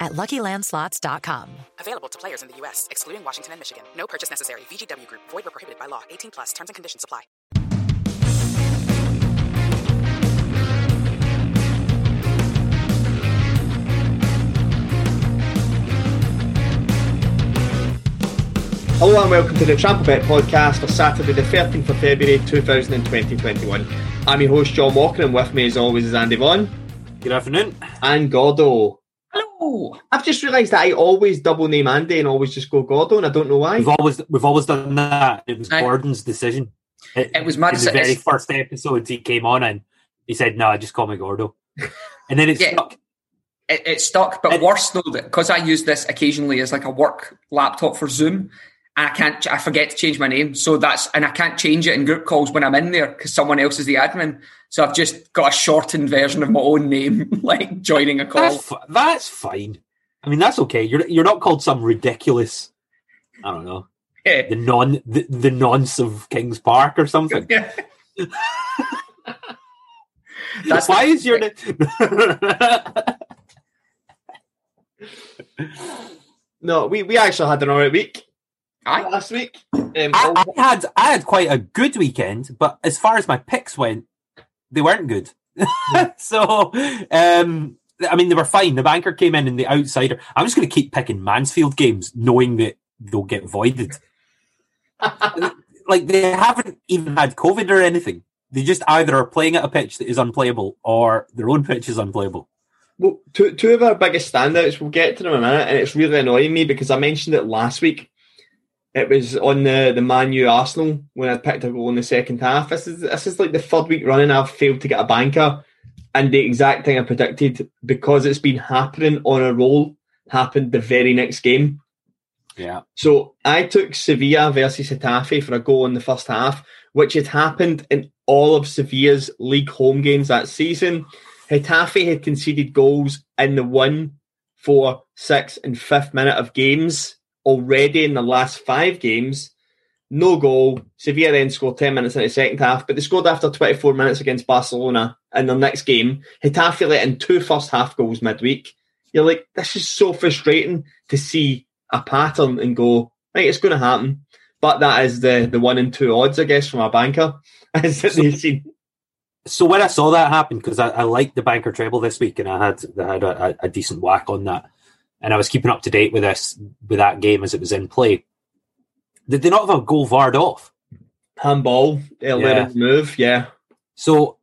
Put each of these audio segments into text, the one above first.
at LuckyLandSlots.com. Available to players in the U.S., excluding Washington and Michigan. No purchase necessary. VGW Group. Void where prohibited by law. 18 plus. Terms and conditions apply. Hello and welcome to the Trample Bet podcast for Saturday the 13th of February 2020-21. I'm your host John Walker and with me as always is Andy Vaughan Good afternoon. and Gordo. Hello. I've just realised that I always double name Andy and always just go Gordo and I don't know why. We've always we've always done that. It was Aye. Gordon's decision. It was my in the very first episode he came on and he said, "No, just call me Gordo," and then it Yeah. stuck. It, it stuck, but It- worse though, because I use this occasionally as like a work laptop for Zoom, and I can't, I forget to change my name, so that's, and I can't change it in group calls when I'm in there because someone else is the admin. So I've just got a shortened version of my own name, like joining a call. That's that's fine. I mean, that's okay. You're you're not called some ridiculous. I don't know Yeah. the non the, the nonce of Kings Park or something. Yeah. That's Why the- is your name? No, we, we actually had an alright week Aye. last week. Um, I, I had I had quite a good weekend, but as far as my picks went, they weren't good. so, um, I mean, they were fine. The banker came in and the outsider. I'm just going to keep picking Mansfield games, knowing that they'll get voided. like they haven't even had COVID or anything. They just either are playing at a pitch that is unplayable or their own pitch is unplayable. Well, two, two of our biggest standouts, we'll get to them in a minute, and it's really annoying me because I mentioned it last week. It was on the, the Man U Arsenal when I picked a goal in the second half. This is this is like the third week running I've failed to get a banker, and the exact thing I predicted because it's been happening on a roll happened the very next game. Yeah. So I took Sevilla versus Getafe for a goal in the first half, which had happened in all of Sevilla's league home games that season. Getafe had conceded goals in the one, four, six, and fifth minute of games already in the last five games. No goal. Sevilla then scored 10 minutes in the second half, but they scored after 24 minutes against Barcelona in their next game. Getafe let in two first half goals midweek. You're like, this is so frustrating to see a pattern and go, right, it's going to happen. But that is the, the one and two odds, I guess, from a banker. Seen So when I saw that happen, because I, I liked the banker treble this week, and I had I had a, a decent whack on that, and I was keeping up to date with this with that game as it was in play. Did they not have a goal varred off? handball, earlier Yeah. move, yeah. So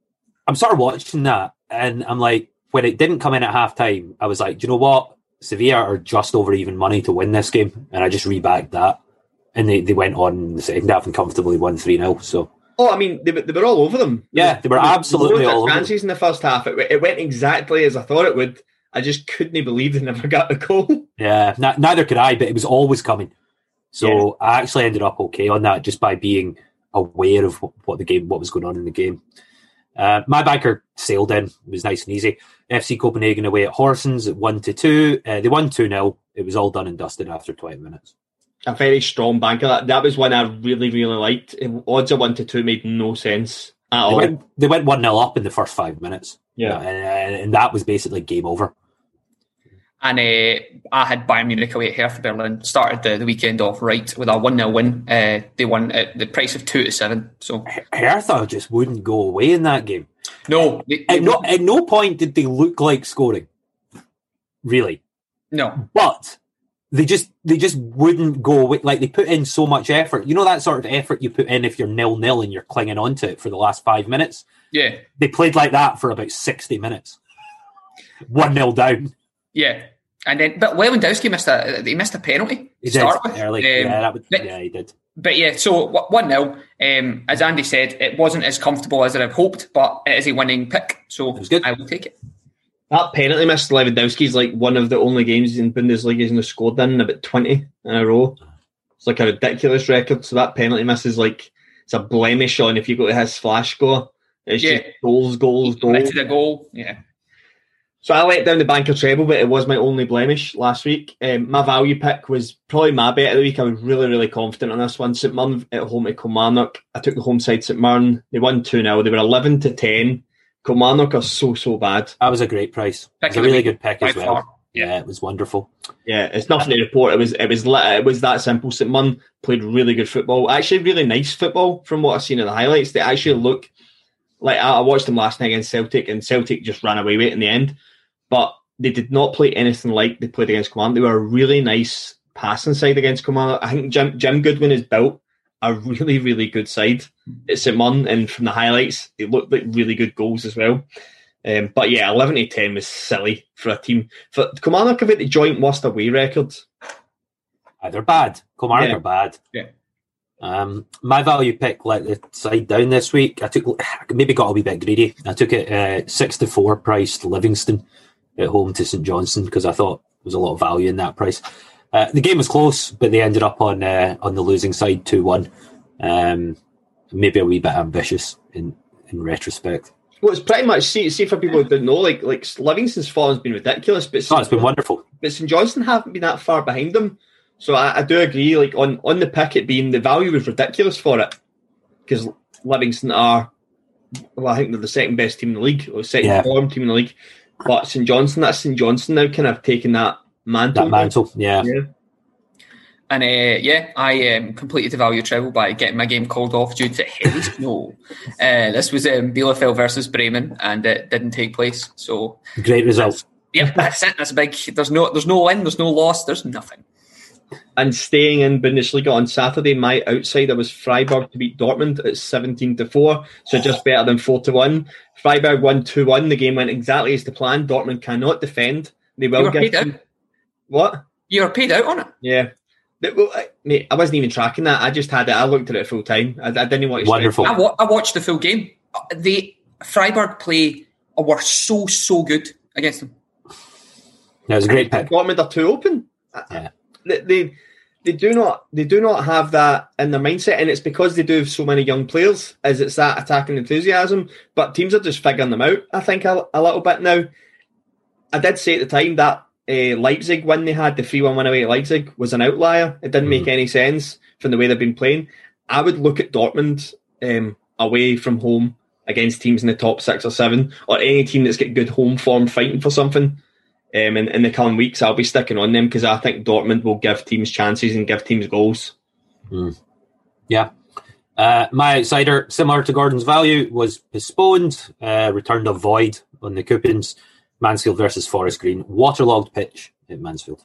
I'm sort of watching that, and I'm like, when it didn't come in at half time, I was like, do you know what? Sevilla are just over even money to win this game, and I just rebagged that, and they, they went on in the second half and comfortably won three 0 So Oh, I mean, they, were- they were all over them. Yeah, they were absolutely all over them. chances in the first half. It, it went exactly as I thought it would. I just couldn't believe they never got the goal. Yeah, n- neither could I, but it was always coming. So I actually ended up okay on that just by being aware of what, what the game, what was going on in the game. Uh, my banker sailed in; it was nice and easy. FC Copenhagen away at Horsens at one to two. Uh, they won two 0 It was all done and dusted after twenty minutes. A very strong banker. That, that was one I really, really liked. Odds of one to two made no sense at They all. went they went one 0 up in the first five minutes. Yeah. and, and that was basically game over. And uh, I had Bayern Munich away at Hertha Berlin. Started the, the weekend off right with a 1 0 win. Uh, they won at the price of 2 to 7. So, Hertha just wouldn't go away in that game. no. They, they At no, at no point did they look like scoring. Really. no. but they just they just wouldn't go away. Like they put in so much effort. You know that sort of effort you put in if you're nil nil and you're clinging on to it for the last five minutes. Yeah. They played like that for about sixty minutes. One nil down. Yeah. And then, but Lewandowski missed a he missed a penalty He did start with. early. Um, yeah, that would, but- yeah, he did. But yeah, so one 0 um, As Andy said, it wasn't as comfortable as I'd have hoped, but it is a winning pick, so It was good. I will take it. That penalty miss Lewandowski is like one of the only games in Bundesliga he's not scored in about 20 in a row. It's like a ridiculous record. So that penalty miss is like, it's it's a blemish on if you go to his flash score. It's Yeah. just goals, goals, goals. Committed a goal. Yeah. So I let down the banker treble, but it was my only blemish last week. Um, my value pick was probably my bet of the week. I was really, really confident on this one. St Mirren at home to Kilmarnock. I took the home side St Mirren. They won 2 0. They were 11 to 10. Kilmarnock are so, so bad. That was a great price. Pick It was a really week, good pick as well. far. Yeah, it was wonderful. Yeah, it's nothing to report. It was it was li- it was that simple. St Mirren played really good football. Actually, really nice football from what I've seen in the highlights. They actually look like I I watched them last night against Celtic, and Celtic just ran away with it in the end. But they did not play anything like they played against Command. They were a really nice passing side against Command. I think Jim, Jim Goodwin has built a really, really good side at St Mirren, and from the highlights, it looked like really good goals as well. Um, but yeah, eleven to ten was silly for a team. For Kilmarnock have got the joint worst away record. Uh, they're bad. Kilmarnock Yeah. are bad. Yeah. Um, my value pick let the side down this week. I took maybe got a wee bit greedy. I took it uh, six to four priced Livingston at home to St Johnstone because I thought there was a lot of value in that price. Uh, the game was close, but they ended up on uh, on the losing side two one. Um, maybe a wee bit ambitious in in retrospect. Well, it's pretty much see see for people who don't know, like like Livingston's form's been ridiculous, but Oh, it's been wonderful. but St Johnstone haven't been that far behind them. So I, I do agree. Like on on the pick, it being the value was ridiculous for it because Livingston are, well, I think they're the second best team in the league or second Yeah. form team in the league. But St Johnstone, that's St Johnstone now, kind of taking that mantle. That mantle, yeah. Yeah. And uh, yeah, I um, completed the value travel by getting my game called off due to heavy snow. Uh, this was um, Bielefeld versus Bremen, and it didn't take place. So, Great result. yep, that's it. That's big. There's no, there's no win. There's no loss. There's nothing. And staying in Bundesliga on Saturday, my outsider was Freiburg to beat Dortmund at 17 to 4, so just better than 4 to 1. Freiburg won 2 1. The game went exactly as the plan. Dortmund cannot defend. They will You were give. paid out. What? You were paid out on it. Yeah. Well, I, mate, I wasn't even tracking that. I just had it. I looked at it full time. I, I didn't want to. Wonderful. I, wa- I watched the full game. The Freiburg play uh, were so so good against them. That was a great pick. Dortmund are too open. Yeah. They, they they do not they do not have that in their mindset, and it's because they do have so many young players. As it's that attacking enthusiasm, but teams are just figuring them out. I think a, a little bit now. I did say at the time that uh, Leipzig when they had the three one win away at Leipzig was an outlier. It didn't make any sense from the way they've been playing. I would look at Dortmund um, away from home against teams in the top six or seven, or any team that's got good home form fighting for something. Um, in, in the coming weeks, I'll be sticking on them because I think Dortmund will give teams chances and give teams goals. Yeah. Uh, my outsider, similar to Gordon's value, was postponed, uh, returned a void on the coupons. Mansfield versus Forest Green. Waterlogged pitch at Mansfield.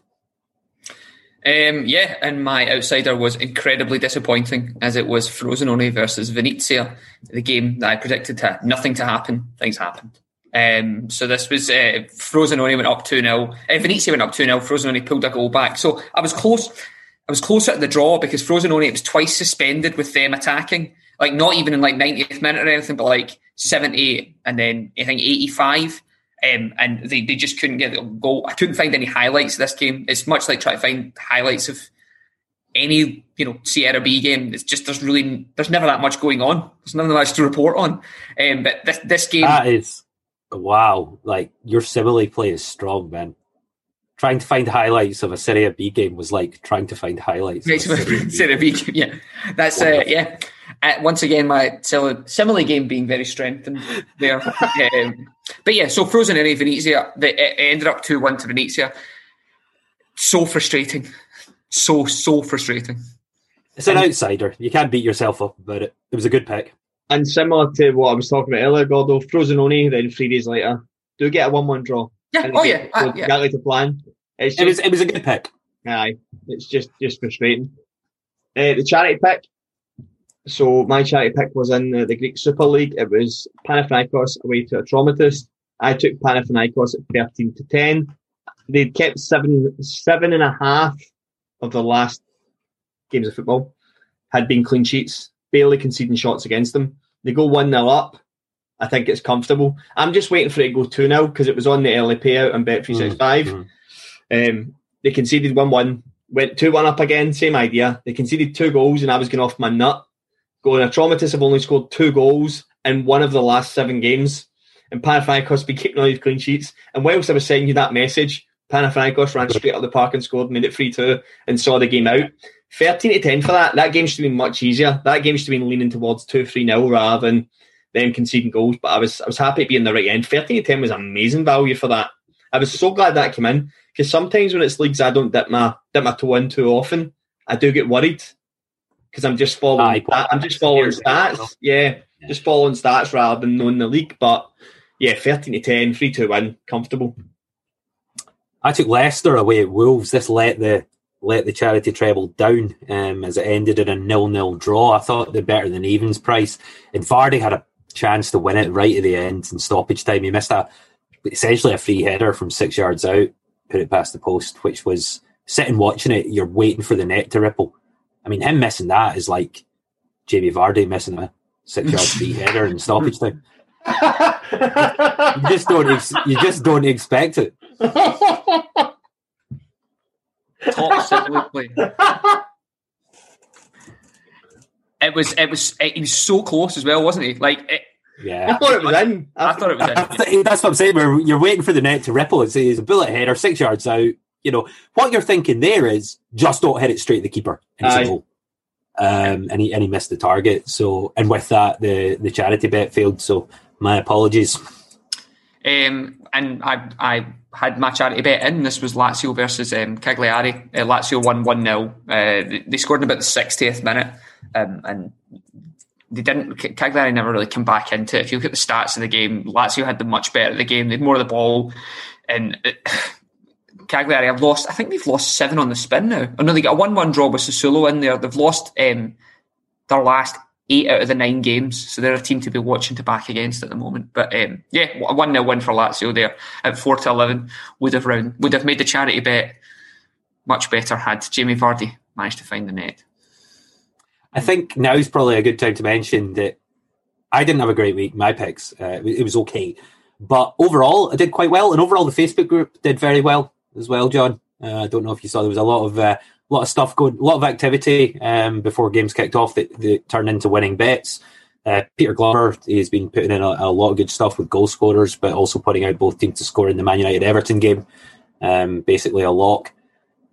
Um, yeah, and my outsider was incredibly disappointing as it was Frosinone versus Venezia, the game that I predicted to nothing to happen. Things happened. Um, so this was uh, Frosinone went up two 0 uh, Venezia went up two 0 Frosinone pulled a goal back. So I was close. I was closer to the draw because Frosinone was twice suspended with them attacking, like not even in like 90th minute or anything, but like 78 and then I think 85. Um, and they, they just couldn't get a goal. I couldn't find any highlights of this game. It's much like trying to find highlights of any you know Serie B game. It's just there's really there's never that much going on. There's nothing much to report on. Um, but this this game, That is wow. Like your simile play is strong, man. Trying to find highlights of a Serie B game was like trying to find highlights. Of a Serie B. Serie B game, yeah, that's uh, yeah. Uh, once again, my simile game being very strengthened there. um, but yeah, so Frosinone Venezia, the, it ended up two one to Venezia. So frustrating, so so frustrating. It's an outsider. You can't beat yourself up about it. It was a good pick. And similar to what I was talking about earlier, Gordo, Frosinone, then three days later, do get a 1 1 draw. Yeah, oh yeah, goes uh, yeah. exactly the plan. It's It was it was a good pick. aye, it's just, just frustrating. Uh, the charity pick. So my charity pick was in the, the Greek Super League. It was Panathinaikos away to Atromitos. I took Panathinaikos at 13 to 10. They'd kept seven, seven and a half of the last games of football, had been clean sheets, barely conceding shots against them. They go 1 0 up. I think it's comfortable. I'm just waiting for it to go 2 0 because it was on the early payout on Bet365. Um, they conceded 1 1, went 2 1 up again, same idea. They conceded two goals and I was going off my nut. going, Atromitos have only scored two goals in one of the last seven games. And Panathinaikos be keeping all these clean sheets. And whilst I was sending you that message, Panathinaikos ran straight up the park and scored, made it 3 2, and saw the game out. 13 to 10 for that. That game should have been much easier. That game should have been leaning towards 2 3 0 rather than them conceding goals. But I was I was happy to be in the right end. 13 to 10 was amazing value for that. I was so glad that came in because sometimes when it's leagues I don't dip my dip my toe in too often, I do get worried because I'm just following. Aye, I'm just following stats. Yeah, yeah, just following stats rather than knowing the league. But yeah, 13 to 10, 3 2 win, comfortable. I took Leicester away at Wolves. This let the let the charity treble down um, as it ended in a nil-nil draw. I thought they're better than evens price. And Vardy had a chance to win it right at the end in stoppage time. He missed a essentially a free header from six yards out, put it past the post, which was sitting watching it. You're waiting for the net to ripple. I mean, him missing that is like Jamie Vardy missing a six yard free header in stoppage time. you just don't. Ex- you just don't expect it. Absolutely. It was. It was. It, he was so close as well, wasn't he? Like. It, yeah, I thought it was in. I, thought it was in. That's what I'm saying. Where you're waiting for the net to ripple. It's, it's a bullet header, six yards out. You know what you're thinking there is just don't hit it straight at the keeper. And, um, and he and he missed the target. So and with that, the the charity bet failed. So my apologies. Um, and I I had my charity bet in. This was Lazio versus um, Cagliari. Uh, Lazio won 1 0. Uh, they, scored in about the 60th minute. Um, and they didn't, Cagliari never really came back into it. If you look at the stats of the game, Lazio had the much better the game. They had more of the ball. And it, Cagliari have lost, I think they've lost seven on the spin now. I know they got a 1 1 draw with Sassuolo in there. They've lost um, their last eight out of the nine games. So they're a team to be watching to back against at the moment. But um, yeah, a 1 0 win for Lazio there at 4 to 11 would have round, would have made the charity bet much better had Jamie Vardy managed to find the net. I think now is probably a good time to mention that I didn't have a great week. My picks, uh, it was okay. But overall, I did quite well. And overall, the Facebook group did very well as well, John. Uh, I don't know if you saw there was a lot of uh, a lot of stuff going, a lot of activity um, before games kicked off that, that turned into winning bets. Uh, Peter Glover has been putting in a, a, lot of good stuff with goal scorers, but also putting out both teams to score in the Man United Everton game. Um, basically, a lock,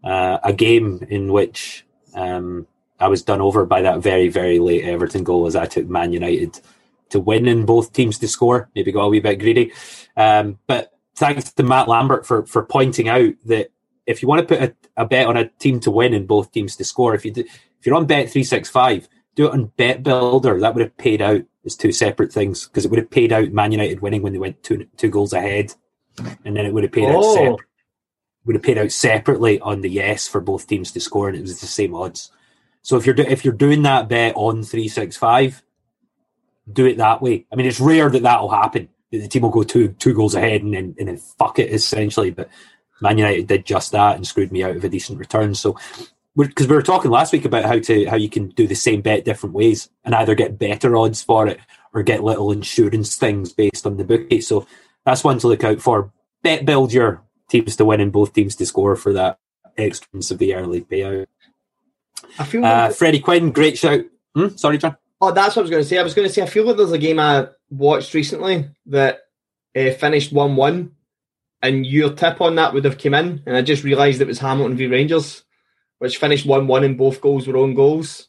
uh, a game in which um, I was done over by that very, very late Everton goal as I took Man United to win and both teams to score. Maybe got a wee bit greedy, um, but thanks to Matt Lambert for for pointing out that if you want to put a, a, bet on a team to win and both teams to score, if you do, if you're on Bet three six five, do it on Bet Builder. That would have paid out as two separate things because it would have paid out Man United winning when they went two two goals ahead, and then it would have paid oh. out separate, would have paid out separately on the yes for both teams to score, and it was the same odds. So if you're do, if you're doing that bet on three six five, do it that way. I mean, it's rare that that will happen. The team will go two two goals ahead and then and then fuck it essentially, but Man United did just that and screwed me out of a decent return. So, because we were talking last week about how to how you can do the same bet different ways and either get better odds for it or get little insurance things based on the bookie. So that's one to look out for. Bet build your teams to win and both teams to score for that extra severe early payout. I feel uh, like uh, Freddie Quinn, great shout. Hmm? Sorry, John. Oh, that's what I was going to say. I was going to say I feel like there's a game I watched recently that uh, finished one-one and your tip on that would have come in, and I just realised it was Hamilton v Rangers, which finished one-one, and both goals were own goals.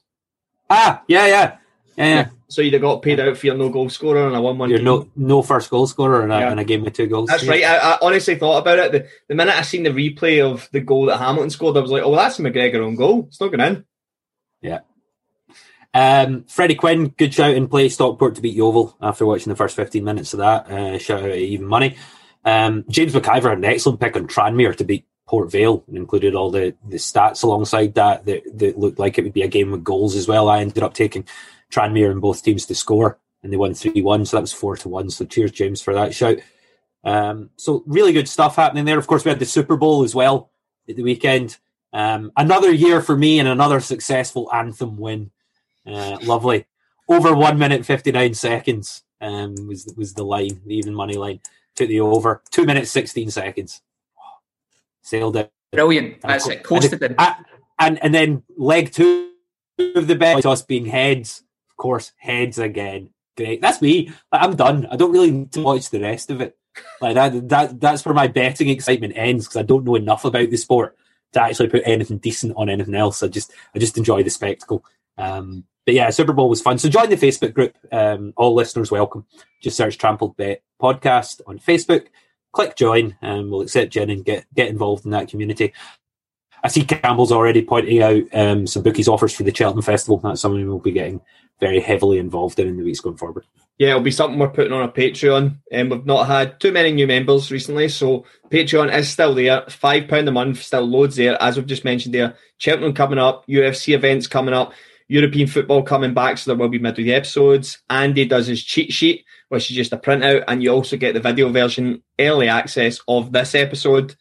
Ah, yeah, yeah, yeah. yeah. So you'd have got paid out for your no goal scorer and a one-one. You're no no first goal scorer and a, yeah. a game with two goals. That's yeah. right. I, I, honestly thought about it. The, the minute I seen the replay of the goal that Hamilton scored, I was like, "Oh, well, that's McGregor own goal. It's not going in." Yeah. Um, Freddie Quinn, good shout in play. Stockport to beat Yeovil after watching the first 15 minutes of that. Uh, shout out even money. Um, James McIver had an excellent pick on Tranmere to beat Port Vale and included all the, the stats alongside that, that that looked like it would be a game with goals as well. I ended up taking Tranmere and both teams to score and they won 3 1. So that was 4 to 1. So cheers, James, for that shout. Um, so really good stuff happening there. Of course, we had the Super Bowl as well at the weekend. Um, another year for me and another successful anthem win. Uh, lovely. Over one minute fifty nine seconds um, was was the line, the even money line took the over. Two minutes, 16 seconds. Sailed it. Brilliant. That's it. Coasted and, and, and then leg two of the bet, toss being heads. of course, heads again. Great. That's me. I'm done. I don't really need to watch the rest of it. Like that, that that's where my betting excitement ends because I don't know enough about the sport to actually put anything decent on anything else. I just I just enjoy the spectacle. Um, but yeah, Super Bowl was fun. So join the Facebook group. Um, all listeners welcome. Just search Trampled Bet podcast on Facebook. Click join, and we'll accept you and get get involved in that community. I see Campbell's already pointing out um, some bookies offers for the Cheltenham Festival. That's something we'll be getting very heavily involved in in the weeks going forward. Yeah, it'll be something we're putting on a Patreon. And um, we've not had too many new members recently, so Patreon is still there. Five pound a month, still loads there. As we've just mentioned there, Cheltenham coming up, UFC events coming up, European football coming back, so there will be midweek episodes. Andy does his cheat sheet, which is just a printout, and you also get the video version, early access of this episode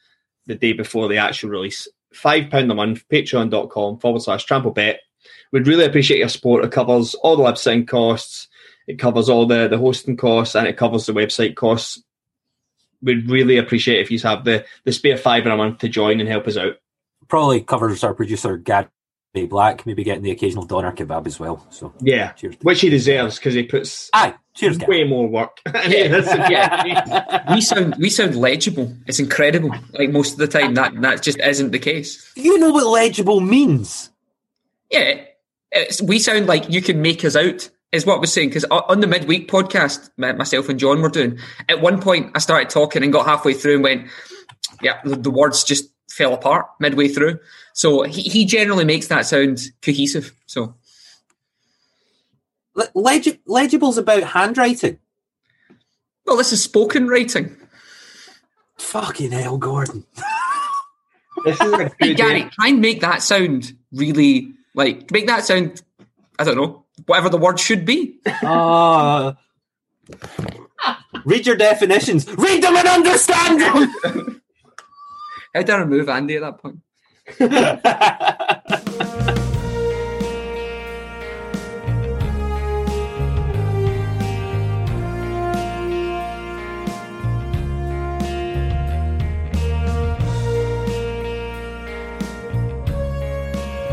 the day before the actual release. Five pound a month, patreon.com forward slash trample bet. We'd really appreciate your support. It covers all the website costs, it covers all the, the hosting costs, and it covers the website costs. We'd really appreciate if you have the, the spare five in a month to join and help us out. Probably covers our producer, Gary Black, maybe getting the occasional doner kebab as well. So yeah, cheers. which he deserves because he puts aye, cheers, way more work. yeah. we sound we sound legible. It's incredible. Like most of the time, that that just isn't the case. You know what legible means? Yeah, we sound like you can make us out. Is what I was saying because on the midweek podcast, myself and John were doing. At one point, I started talking and got halfway through and went, "Yeah, the, the words just fell apart midway through." So he, he generally makes that sound cohesive. So Leg- legible's about handwriting. Well, this is spoken writing. Fucking hell, Gordon. this is a hey, Gary, try and make that sound really like make that sound. I don't know whatever the word should be. Uh, read your definitions. Read them and understand them. How did I remove Andy at that point?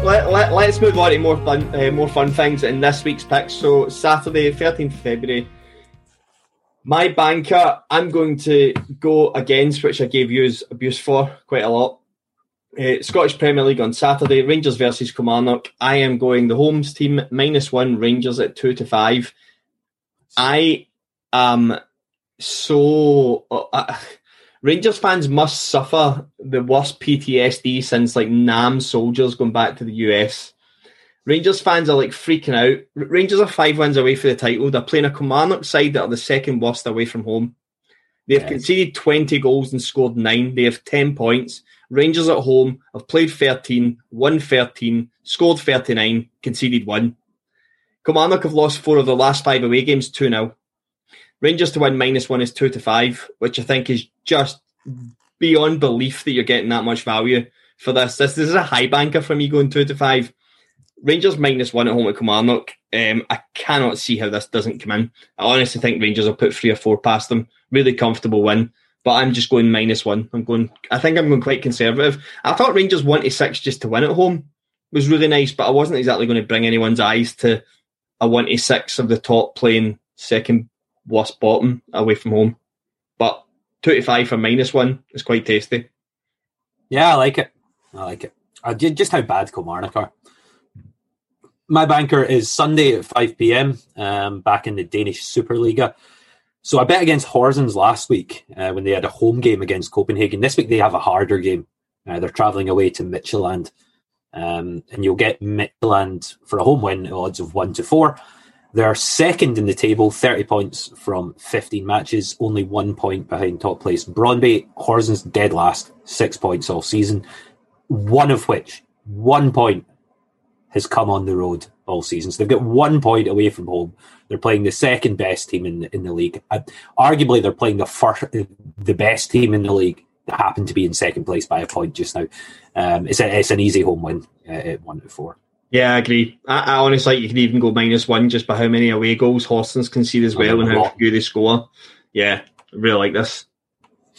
let, let, let's move on to more fun, uh, more fun things in this week's picks. So Saturday, 13th February, my banker, I'm going to go against, which I gave you abuse for quite a lot. Uh, Scottish Premier League on Saturday, Rangers versus Kilmarnock. I am going the homes team minus one, Rangers at two to five. I am so. Uh, Rangers fans must suffer the worst PTSD since like Nam soldiers going back to the US. Rangers fans are like freaking out. Rangers are five wins away for the title. They're playing a Kilmarnock side that are the second worst away from home. They have yes. conceded 20 goals and scored nine. They have 10 points. Rangers at home have played 13, won 13, scored 39, conceded one. Kilmarnock have lost four of their last five away games 2 0. Rangers to win minus one is two to five, which I think is just beyond belief that you're getting that much value for this. This, this is a high banker for me going two to five. Rangers minus one at home at Kilmarnock. Um, I cannot see how this doesn't come in. I honestly think Rangers will put three or four past them. Really comfortable win. But I'm just going minus one. I'm going. I think I'm going quite conservative. I thought Rangers one to six just to win at home was really nice, but I wasn't exactly going to bring anyone's eyes to a one to six of the top playing second worst bottom away from home. But two to five for minus one is quite tasty. Yeah, I like it. I like it. Uh, just how bad Kilmarnock are. My banker is Sunday at 5 p.m. Um, back in the Danish Superliga. So I bet against Horsens last week uh, when they had a home game against Copenhagen. This week they have a harder game. Uh, they're travelling away to Midtjylland. Um, and you'll get Midtjylland for a home win odds of 1 to 4. They're second in the table, 30 points from 15 matches, only one point behind top place. Brøndby, Horsens dead last, six points all season, one of which, one point, has come on the road all season. So they've got one point away from home. They're playing the second best team in the, in the league. Uh, arguably, they're playing the first, the best team in the league that happen to be in second place by a point just now. Um, it's, a, it's an easy home win uh, at one to four. Yeah, I agree. I, I honestly you can even go minus one just by how many away goals Horsens concede as well and how few they score. Yeah, I really like this.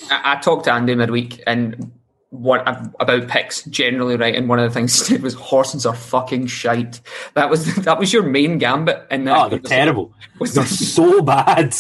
I, I talked to Andy midweek and what about picks generally, right? And one of the things he said was Horsens are fucking shite. That was that was your main gambit, and oh, they're terrible. Was they're so bad.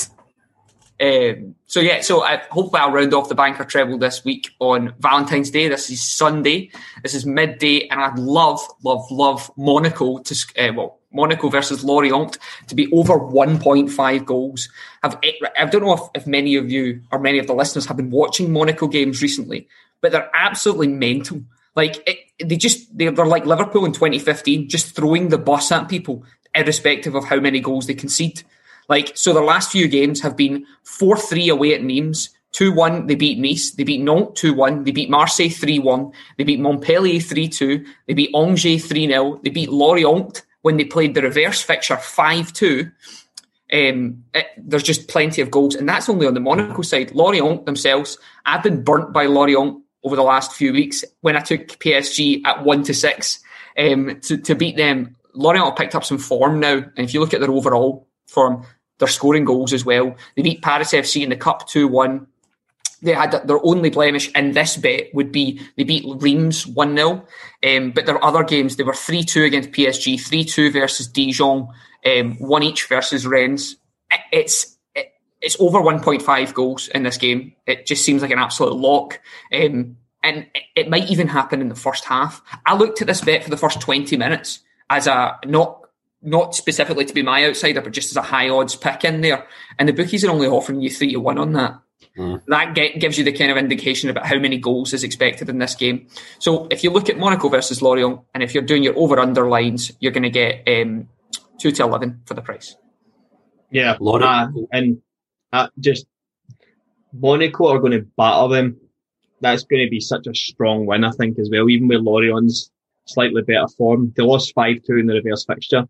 Um, so yeah, so I, hopefully I'll round off the banker treble this week on Valentine's Day. This is Sunday. This is midday, and I'd love, love, love Monaco to uh, well Monaco versus Lorient to be over 1.5 goals. I've, I don't know if, if many of you or many of the listeners have been watching Monaco games recently, but they're absolutely mental. Like it, they just they're, like Liverpool in 2015, just throwing the bus at people, irrespective of how many goals they concede. Like so, the last few games have been four three away at Nimes. 2 1, they beat Nice. They beat Nantes 2 1. They beat Marseille 3 1. They beat Montpellier 3 2. They beat Angers 3 0. They beat Lorient when they played the reverse fixture 5 2. Um, there's just plenty of goals, and that's only on the Monaco side. Lorient themselves, I've been burnt by Lorient over the last few weeks when I took PSG at 1 to 6 um, to, to beat them. Lorient picked up some form now, and if you look at their overall form, they're scoring goals as well. They beat Paris FC in the Cup 2 1 they had their only blemish in this bet would be they beat Reims 1 0. Um, but their other games, they were 3 2 against PSG, 3 2 versus Dijon, um, 1 each versus Rennes. It's it, it's over 1.5 goals in this game. It just seems like an absolute lock. Um, and it might even happen in the first half. I looked at this bet for the first 20 minutes as a not not specifically to be my outsider, but just as a high odds pick in there. And the bookies are only offering you three to one on that. Mm. That get, gives you the kind of indication about how many goals is expected in this game. So if you look at Monaco versus Lorient, and if you're doing your over under lines, you're going to get um, two to eleven for the price. Yeah, uh, and uh, just Monaco are going to batter them. That's going to be such a strong win, I think, as well. Even with Lorient's slightly better form, they lost five two in the reverse fixture.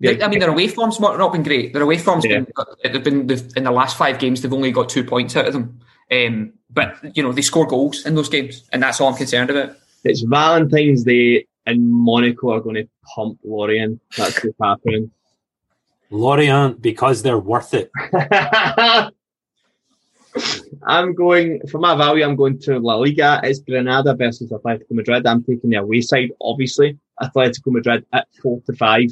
Yeah. I mean, their away form's not been great. Their away form's yeah. been, they've been they've, in the last five games. They've only got two points out of them. Um, but you know, they score goals in those games, and that's all I'm concerned about. It's Valentine's Day, and Monaco are going to pump Lorient. That's what's happening. Lorient because they're worth it. I'm going for my value. I'm going to La Liga. It's Granada versus Atletico Madrid. I'm taking the away side, obviously. Atletico Madrid at four to five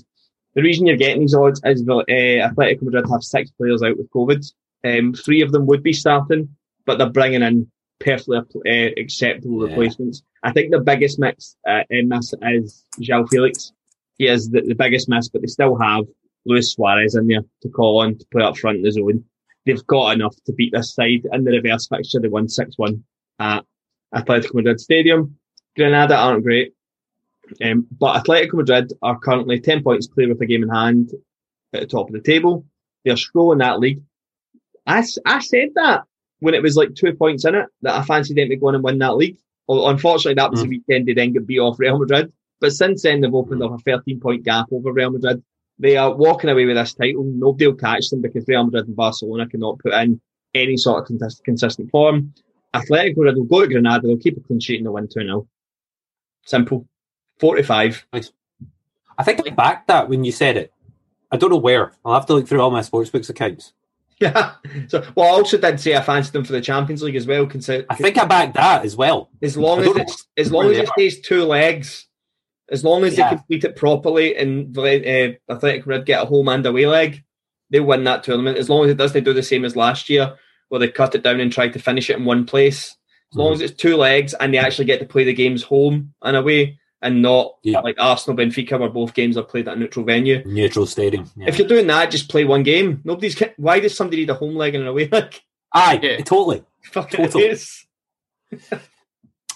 the reason you're getting these odds is uh, Atletico Madrid have six players out with COVID. Um, three of them would be starting, but they're bringing in perfectly uh, acceptable yeah. replacements. I think the biggest mix uh, miss is João Felix. He is the, the biggest miss, but they still have Luis Suarez in there to call on to play up front in the zone. They've got enough to beat this side in the reverse fixture. They won 6-1 at Atletico Madrid Stadium. Granada aren't great. Um, but Atletico Madrid are currently 10 points clear with a game in hand at the top of the table. They're strolling that league. I, I said that when it was like two points in it that I fancied them to go on and win that league. Well, unfortunately, that was mm. the weekend they then get beat off Real Madrid. But since then, they've opened up a 13 point gap over Real Madrid. They are walking away with this title. Nobody will catch them because Real Madrid and Barcelona cannot put in any sort of consistent form. Atletico Madrid will go to Granada. They'll keep a clean sheet and they'll win 2 0. Simple. 45. Nice. I think I backed that when you said it. I don't know where. I'll have to look through all my sportsbooks accounts. Yeah. So, well, I also did say I fancied them for the Champions League as well. Consider, I think I backed that as well. As long as it's, as long as it stays two legs, as long as yeah. they complete it properly and uh, Athletic Red get a home and away leg, they win that tournament. As long as it doesn't do the same as last year, where they cut it down and try to finish it in one place. As long mm. as it's two legs and they actually get to play the games home and away, and not yeah. like Arsenal, Benfica, where both games are played at a neutral venue. Neutral stadium. Yeah. If you're doing that, just play one game. Nobody's. Why does somebody need a home leg and an away leg? Aye, yeah. totally. totally.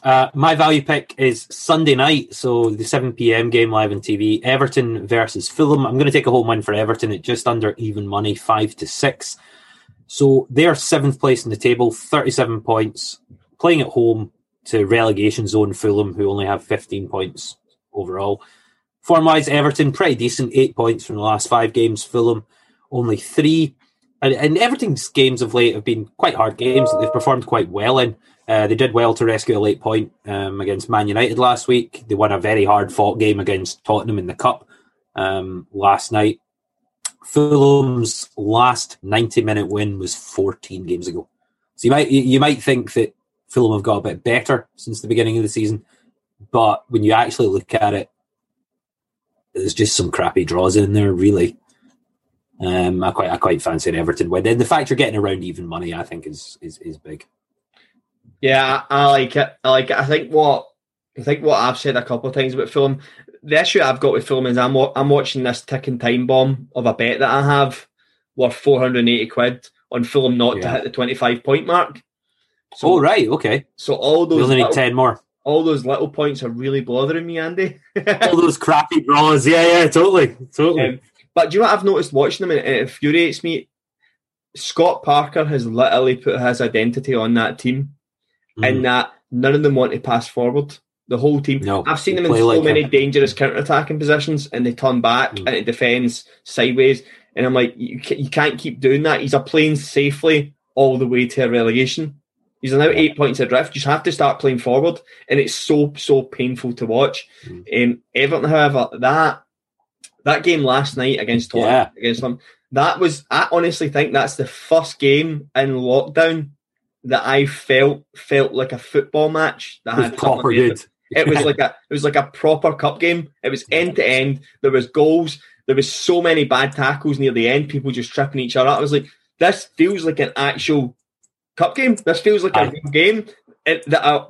uh, my value pick is Sunday night, so the 7 p.m. game live on TV. Everton versus Fulham. I'm going to take a home win for Everton at just under even money, five to six. So they're seventh place in the table, 37 points, playing at home to relegation zone Fulham, who only have 15 points overall. Form wise, Everton, pretty decent, eight points from the last five games. Fulham, only three. And, and Everton's games of late have been quite hard games that they've performed quite well in. Uh, they did well to rescue a late point um, against Man United last week. They won a very hard fought game against Tottenham in the Cup um, last night. Fulham's last 90 minute win was 14 games ago. So you might you might think that Fulham have got a bit better since the beginning of the season. But when you actually look at it, there's just some crappy draws in there, really. Um, I quite I quite fancy an Everton win. The fact you're getting around even money, I think, is is, is big. Yeah, I, I like it. I like it. I think what I think what I've said a couple of times about Fulham. The issue I've got with Fulham is I'm I'm watching this ticking time bomb of a bet that I have worth 480 quid on Fulham not yeah. to hit the 25 point mark. So, oh right, okay. So all those we only need ten more. All those little points are really bothering me, Andy. all those crappy draws, yeah, yeah, totally, totally. Um, but do you know what I've noticed watching them, and it infuriates me. Scott Parker has literally put his identity on that team, mm. and that none of them want to pass forward. The whole team. No, I've seen them in so like many him. dangerous counter-attacking positions, and they turn back mm. and it defends sideways. And I'm like, you, you can't keep doing that. He's a playing safely all the way to a relegation. He's now eight points adrift. You just have to start playing forward, and it's so so painful to watch. Mm. Um, Everton, however, that that game last night against Tottenham, yeah. against them, that was. I honestly think that's the first game in lockdown that I felt felt like a football match that had proper good. It was like a it was like a proper cup game. It was end to end. There was goals. There was so many bad tackles near the end. People just tripping each other. I was like, this feels like an actual cup game. This feels like a real game. It, that I,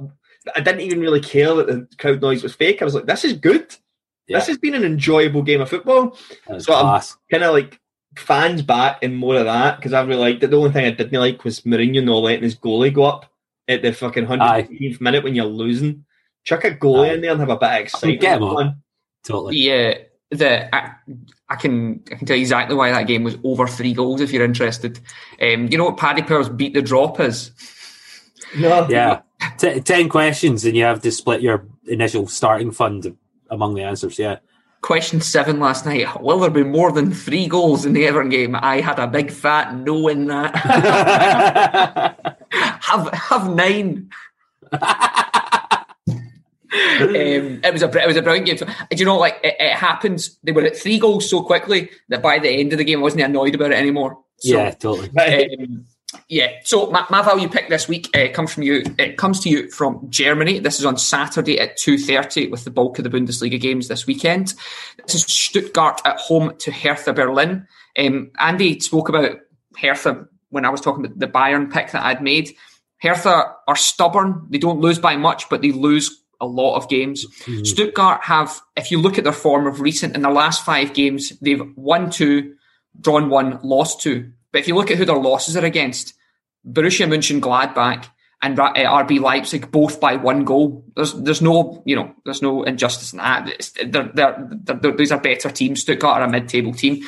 I, didn't even really care that the crowd noise was fake. I was like, this is good. Yeah. This has been an enjoyable game of football. So class. I'm kind of like fans back and more of that because I really liked it. The only thing I didn't like was Mourinho not letting his goalie go up at the fucking 115th minute when you're losing. Chuck a goalie Aye. in there and have a bit of excitement. Get him on. Totally. Yeah. The I, I, can I can tell you exactly why that game was over three goals if you're interested. Um, you know what Paddy Power's beat the drop is? No. Yeah. T- ten questions and you have to split your initial starting fund among the answers. Yeah. Question seven last night. Will there be more than three goals in the Everton game? I had a big fat no in that. have have nine. um, it was a it was a brilliant game. Do you know, like it, it, happens? They were at three goals so quickly that by the end of the game, I wasn't annoyed about it anymore. So, yeah, totally. Um, yeah. So my, my value pick this week uh, comes from you. It comes to you from Germany. This is on Saturday at two thirty with the bulk of the Bundesliga games this weekend. This is Stuttgart at home to Hertha Berlin. Um, Andy spoke about Hertha when I was talking about the Bayern pick that I'd made. Hertha are stubborn. They don't lose by much, but they lose a lot of games. Mm-hmm. Stuttgart have, if you look at their form of recent in their last five games, they've won two, drawn one, lost two. But if you look at who their losses are against, Borussia Mönchengladbach and RB Leipzig both by one goal. There's there's no you know there's no injustice in that. They're, they're, they're, these are better teams. Stuttgart are a mid-table team.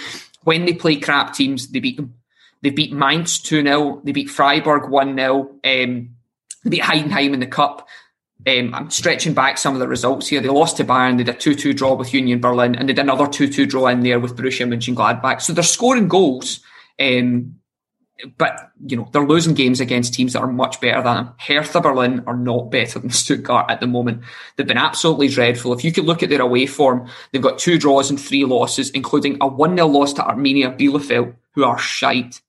When they play crap teams, they beat them. They beat Mainz 2 0. They beat Freiburg 1 0. Um, they beat Heidenheim in the Cup. Um, I'm stretching back some of the results here. They lost to Bayern. They did a 2 2 draw with Union Berlin, and they did another 2 2 draw in there with Borussia Mönchengladbach. So they're scoring goals. Um, but you know they're losing games against teams that are much better than them. Hertha Berlin are not better than Stuttgart at the moment. They've been absolutely dreadful. If you could look at their away form, they've got two draws and three losses, including a one 0 loss to Arminia Bielefeld, who are shite.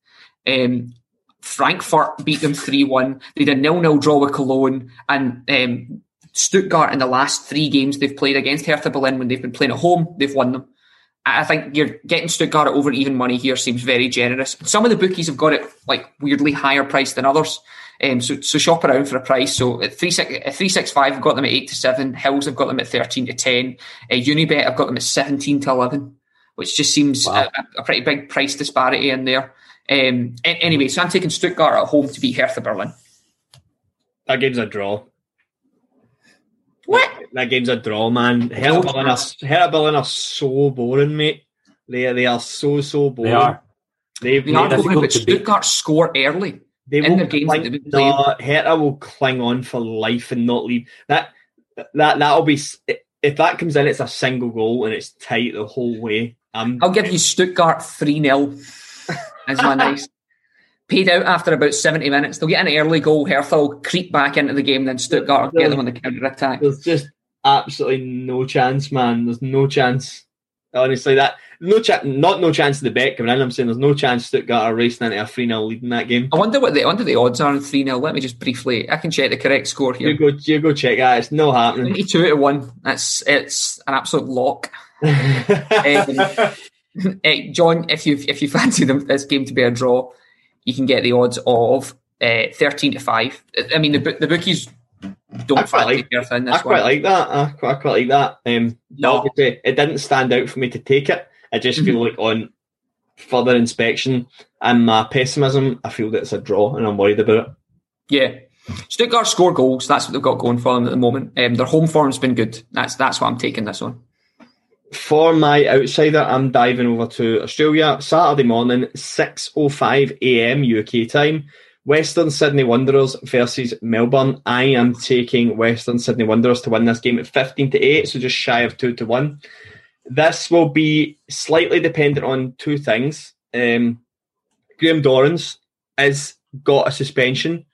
Um, Frankfurt beat them three one. They did a nil nil draw with Cologne, and um, Stuttgart in the last three games they've played against Hertha Berlin when they've been playing at home, they've won them. I think you're getting Stuttgart over even money here seems very generous. Some of the bookies have got it like weirdly higher price than others. Um, so, so shop around for a price. So at three six at three six five, I've got them at eight to seven. Hills, have got them at thirteen to ten. Uh, Unibet, I've got them at seventeen to eleven, which just seems wow. a, a, pretty big price disparity in there. Um, anyway, so I'm taking Stuttgart at home to beat Hertha Berlin. That game's a draw. What? That game's a draw, man. Hertha Berlin, are, Hertha Berlin are so boring, mate. They are, they are so, so boring. They are. They've, they are going, but Stuttgart score early. They in will games cling, no, Hertha will cling on for life and not leave. That that that'll be if that comes in, it's a single goal and it's tight the whole way. Um, I'll give you Stuttgart three 0 as my nice paid out after about 70 minutes. They'll get an early goal. Hertha will creep back into the game, then Stuttgart will get them on the counter attack. There's just absolutely no chance, man. There's no chance. Honestly, that no chance, not no chance of the bet coming in. I'm saying there's no chance Stuttgart are racing into a 3 0 lead in that game. I wonder what the I wonder the odds are in 3 0. Let me just briefly, I can check the correct score here. You go, you go check that. It's no happening. 22 to 1. That's It's an absolute lock. um, eh, John, if you if you fancy them, this game to be a draw, you can get the odds of uh, 13 to 5. I mean, the, the bookies don't I quite, like, I quite like that. I quite, I quite like that. Um, no. Obviously, it didn't stand out for me to take it. I just mm-hmm. feel like on further inspection and my pessimism, I feel that it's a draw and I'm worried about it. Yeah. Stuttgart score goals. That's what they've got going for them at the moment. Um, their home form's been good. That's that's what I'm taking this on. For my outsider, I'm diving over to Australia Saturday morning, 6:05 a.m. UK time. Western Sydney Wanderers versus Melbourne. I am taking Western Sydney Wanderers to win this game at 15 to 8, so just shy of 2 to 1. This will be slightly dependent on two things. Um, Graham Dorrans has got a suspension,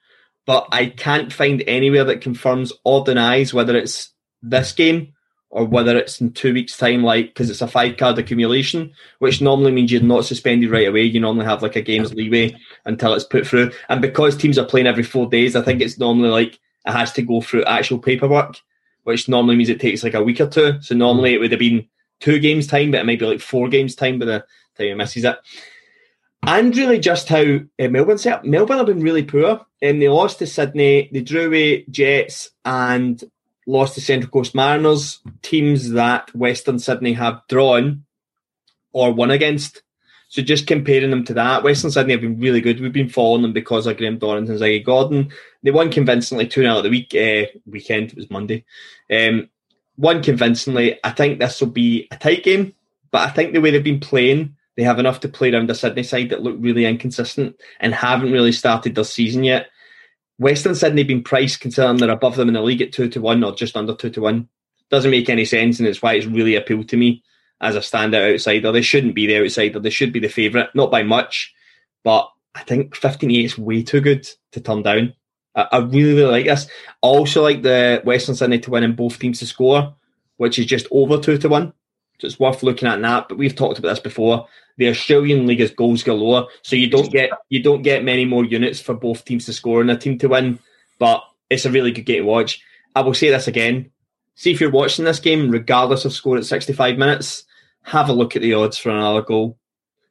but I can't find anywhere that confirms or denies whether it's this game or whether it's in two weeks' time, like because it's a five card accumulation, which normally means you're not suspended right away. You normally have like a game's leeway until it's put through. And because teams are playing every four days, I think it's normally like it has to go through actual paperwork, which normally means it takes like a week or two. So normally it would have been two games' time, but it might be like four games' time by the time he misses it. And really just how uh, Melbourne set up. Melbourne have been really poor. And um, they lost to Sydney, they drew away Jets, and lost to Central Coast Mariners, teams that Western Sydney have drawn or won against. So just comparing them to that, Western Sydney have been really good. We've been following them because of Graham Dorrans and Ziggy Gordon. They won convincingly 2 0 at the week uh, weekend. It was Monday. Um, won convincingly. I think this will be a tight game, but I think the way they've been playing, they have enough to play around the Sydney side that look really inconsistent and haven't really started their season yet. Western Sydney being priced considering they're above them in the league at two to one or just under two to one doesn't make any sense, and it's why it's really appealed to me as a standout outsider. They shouldn't be the outsider; they should be the favourite, not by much, but I think 15-8 is way too good to turn down. I, I really, really like this. I also like the Western Sydney to win and both teams to score, which is just over two to one. It's worth looking at that. But we've talked about this before. The Australian League is goals galore, so you don't get you don't get many more units for both teams to score and a team to win. But it's a really good game to watch. I will say this again: see if you're watching this game, regardless of score at 65 minutes, have a look at the odds for another goal.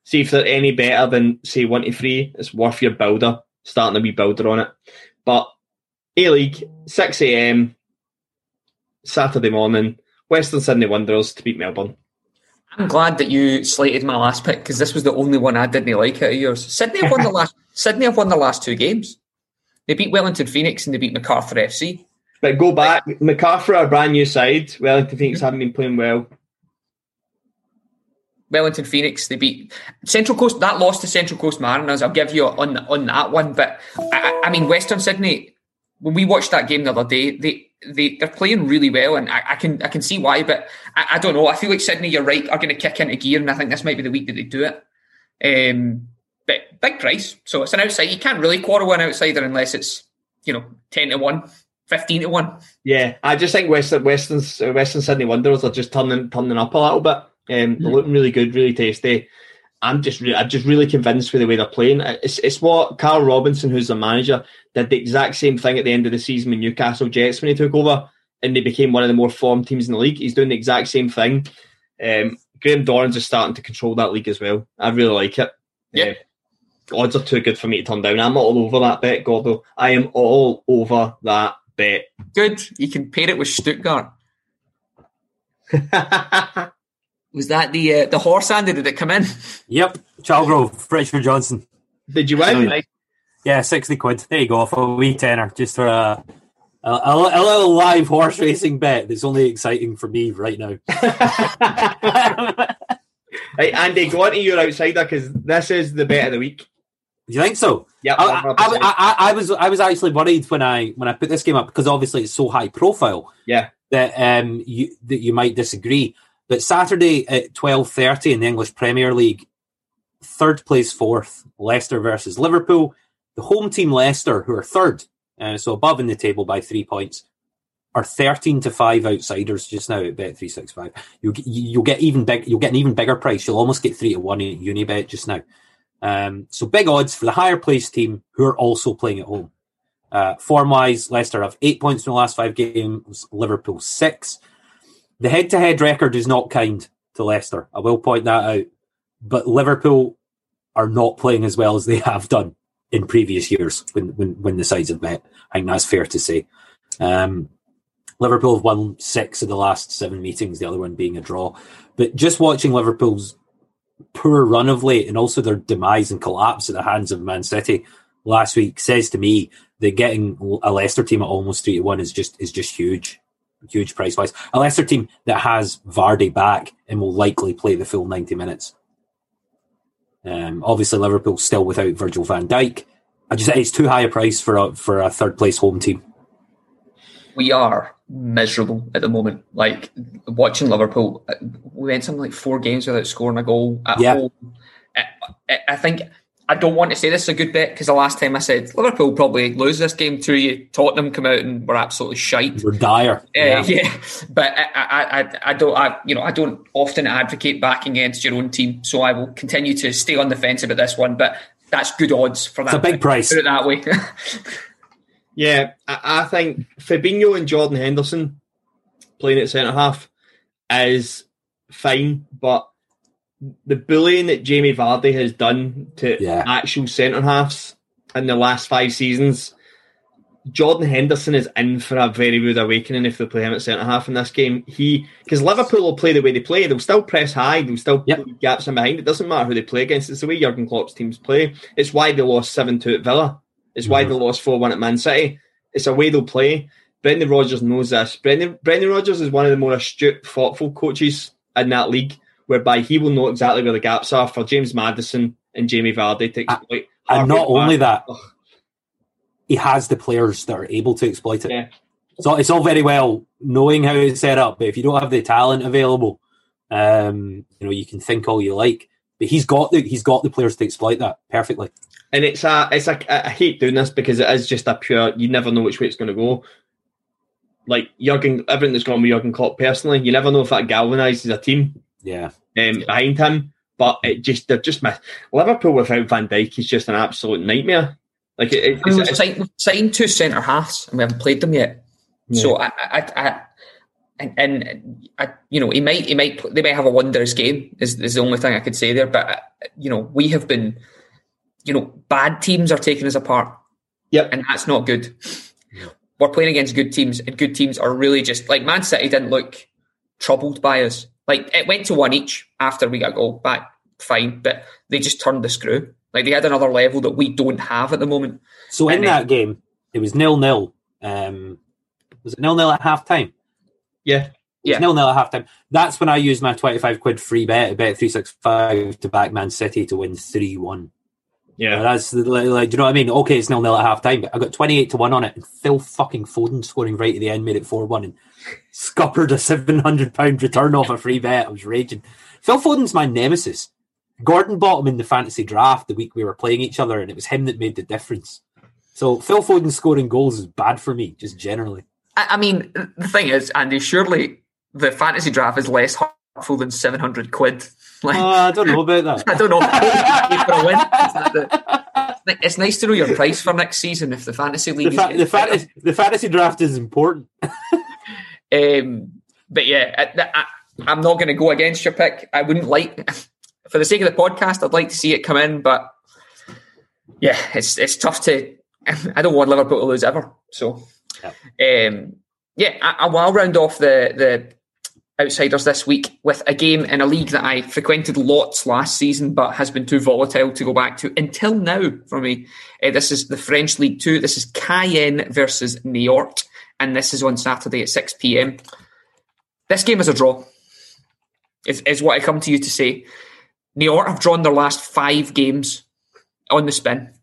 See if they're any better than say one to three. It's worth your builder starting a wee builder on it. But A League, 6 a.m. Saturday morning. Western Sydney Wanderers to beat Melbourne. I'm glad that you slated my last pick because this was the only one I didn't like out of yours. Sydney have won the last. Sydney have won the last two games. They beat Wellington Phoenix and they beat Macarthur FC. But go back, Macarthur are a brand new side. Wellington Phoenix haven't been playing well. Wellington Phoenix, they beat Central Coast. That lost to Central Coast Mariners. I'll give you on on that one. But I, I mean, Western Sydney. When we watched that game the other day, they they they're playing really well, and I, I can I can see why. But I, I, don't know. I feel like Sydney, you're right, are going to kick into gear, and I think this might be the week that they do it. Um, but big price, so it's an outside. You can't really quarter an outsider unless it's you know ten to one. 15 to 1. Yeah, I just think Western Western Western Sydney Wanderers are just turning turning up a little bit. Um, they're mm. looking really good, really tasty. I'm just re- I'm just really convinced with the way they're playing. It's it's what Carl Robinson, who's the manager, did the exact same thing at the end of the season with Newcastle Jets when he took over, and they became one of the more formed teams in the league. He's doing the exact same thing. Um, Graham Dorrans is starting to control that league as well. I really like it. Yeah. Uh, odds are too good for me to turn down. I'm all over that bet, Gordo. I am all over that bet. Good. You can pair it with Stuttgart. Was that the uh, the horse, Andy? Did it come in? Yep. Chalgrove, Richard Johnson. Did you win? Yeah, 60 quid. There you go, for a wee tenner, just for a, a, a, little live horse racing bet that's only exciting for me right now. right, Andy, go on to your outsider because this is the bet of the week. Do you think so? Yeah, I, I, I, I, was I was actually worried when I when I put this game up because obviously it's so high profile. Yeah, that um you that you might disagree. But Saturday at twelve thirty in the English Premier League, third place fourth, Leicester versus Liverpool. The home team Leicester, who are third, uh, so above in the table by three points, are thirteen to five outsiders just now at Bet three six five. You'll you'll get even big. You'll get an even bigger price. You'll almost get three to one at Unibet just now. Um, so big odds for the higher placed team who are also playing at home. Uh, form wise, Leicester have eight points in the last five games. Liverpool six. The head to head record is not kind to Leicester. I will point that out. But Liverpool are not playing as well as they have done in previous years when when, when the sides have met. I think that's fair to say. Um, Liverpool have won six of the last seven meetings, the other one being a draw. But just watching Liverpool's poor run of late and also their demise and collapse at the hands of Man City last week says to me that getting a Leicester team at almost three to one is just is just huge, huge price wise. A Leicester team that has Vardy back and will likely play the full ninety minutes. Um, obviously, Liverpool still without Virgil Van Dijk. I just say it's too high a price for a for a third place home team. We are miserable at the moment. Like watching Liverpool, we went something like four games without scoring a goal at Yeah. home. I, I think I don't want to say this is a good bet because the last time I said Liverpool probably lose this game to you, Tottenham come out and were absolutely shite. We're dire. Uh, yeah. but I, I, I, I don't, I, you know, I don't often advocate backing against your own team, so I will continue to stay on the fence about this one. But that's good odds for that. It's a big price. Put it that way. Yeah, I, I think Fabinho and Jordan Henderson playing at centre half is fine, but the bullying that Jamie Vardy has done to Yeah. actual centre halves in the last five seasons, Jordan Henderson is in for a very rude awakening if they play him at centre half in this game. He because Liverpool will play the way they play, they'll still press high, they'll still Yep. put gaps in behind. It doesn't matter who they play against. It's the way Jurgen Klopp's teams play. It's why they lost seven two at Villa. It's why mm-hmm. they lost four one at Man City. It's a way they'll play. Brendan Rodgers knows this. Brendan Brendan Rodgers is one of the more astute, thoughtful coaches in that league, whereby he will know exactly where the gaps are for James Maddison and Jamie Vardy to exploit. And not only that, he has the players that are able to exploit it. Yeah. So it's all very well knowing how it's set up, but if you don't have the talent available, um, you know, you can think all you like. But he's got the he's got the players to exploit that perfectly. And it's a, it's a, I hate doing this because it is just a pure, you never know which way it's going to go. Like Jurgen, everything that's gone on with Jurgen Klopp personally, you never know if that galvanises a team Yeah. um, behind him. But it just, they're just miss. Liverpool without Van Dijk is just an absolute nightmare. Like it, it, it's, we've signed, we've signed two centre halves and we haven't played them yet. So I, I, I, and, and I, you know, he might, he might, they might have a wondrous game. Is, is the only thing I could say there. But uh, you know, we have been, you know, bad teams are taking us apart, yep. and that's not good. We're playing against good teams, and good teams are really just like Man City didn't look troubled by us. Like it went to one each after we got a goal back, fine, but they just turned the screw. Like they had another level that we don't have at the moment. So in And that game, it was nil nil. Um, was it nil nil at half time? Yeah. Yeah. Nil nil at half time. That's when I used my twenty five quid free bet at bet three six five to back Man City to win three one. Yeah. That's like, like, do you know what I mean? Okay, it's nil nil at half time, but I got twenty eight to one on it, and Phil fucking Foden scoring right at the end made it four one, and scuppered a seven hundred pound return off a free bet. I was raging. Phil Foden's my nemesis. Gordon bought him in the fantasy draft the week we were playing each other, and it was him that made the difference. So Phil Foden scoring goals is bad for me, just generally. I, I mean, the thing is, Andy, surely the fantasy draft is less hurtful than 700 quid. Like, Uh, I don't know about that. I don't know. for a win. It's the- It's nice to know your price for next season if the fantasy The, league fa- is the, fantasy, the fantasy draft is important. Um, but yeah, I, I, am not going to go against your pick. I wouldn't like, for the sake of the podcast, I'd like to see it come in, but yeah, it's it's tough to. I don't want Liverpool to lose ever. So, um, yeah, I, I, will round off the the outsiders this week with a game in a league that I frequented lots last season, but has been too volatile to go back to until now for me. Uh, this is the French League Two. This is Caen versus Niort, and this is on Saturday at six pm. This game is a draw. Is is what I come to you to say. Niort have drawn their last five games on the spin.